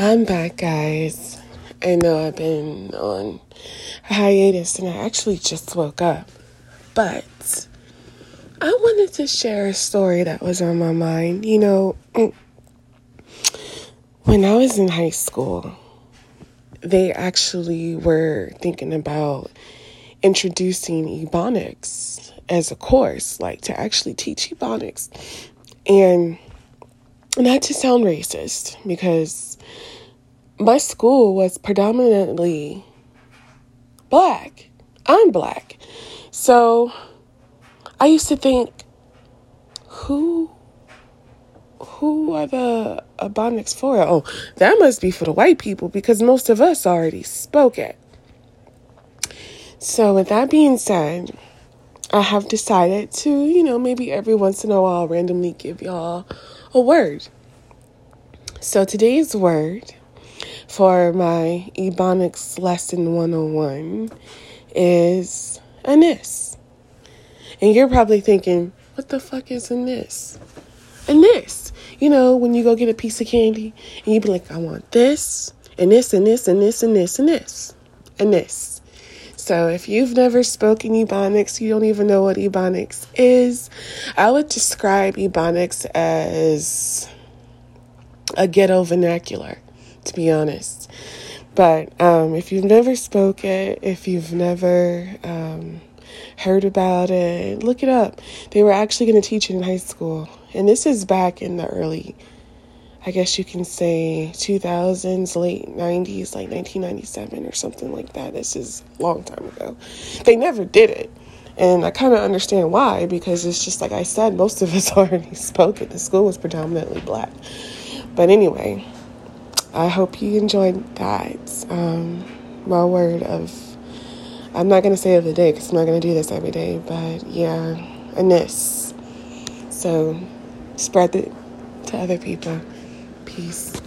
I'm back, guys. I know I've been on a hiatus and I actually just woke up, but I wanted to share a story that was on my mind. You know, when I was in high school, they actually were thinking about introducing Ebonics as a course, like to actually teach Ebonics. And not to sound racist, because my school was predominantly black. I'm black. So I used to think, who who are the Ebonics for? Oh, that must be for the white people because most of us already spoke it. So with that being said, I have decided to, you know, maybe every once in a while randomly give y'all a word. So today's word for my Ebonics lesson 101 is anise. And you're probably thinking, what the fuck is anise? Anise. You know, when you go get a piece of candy and you be like, I want this, and this, and this, and this, and this, and this, and this. So if you've never spoken Ebonics, you don't even know what Ebonics is, I would describe Ebonics as a ghetto vernacular, to be honest. But um, if you've never spoke it, if you've never um, heard about it, look it up. They were actually going to teach it in high school. And this is back in the early I guess you can say 2000s, late 90s, like 1997 or something like that. This is a long time ago. They never did it. And I kind of understand why, because it's just like I said, most of us already spoke it. The school was predominantly black. But anyway, I hope you enjoyed that. Um, my word of, I'm not going to say of the day because I'm not going to do this every day, but yeah, anise. So spread it to other people. Peace.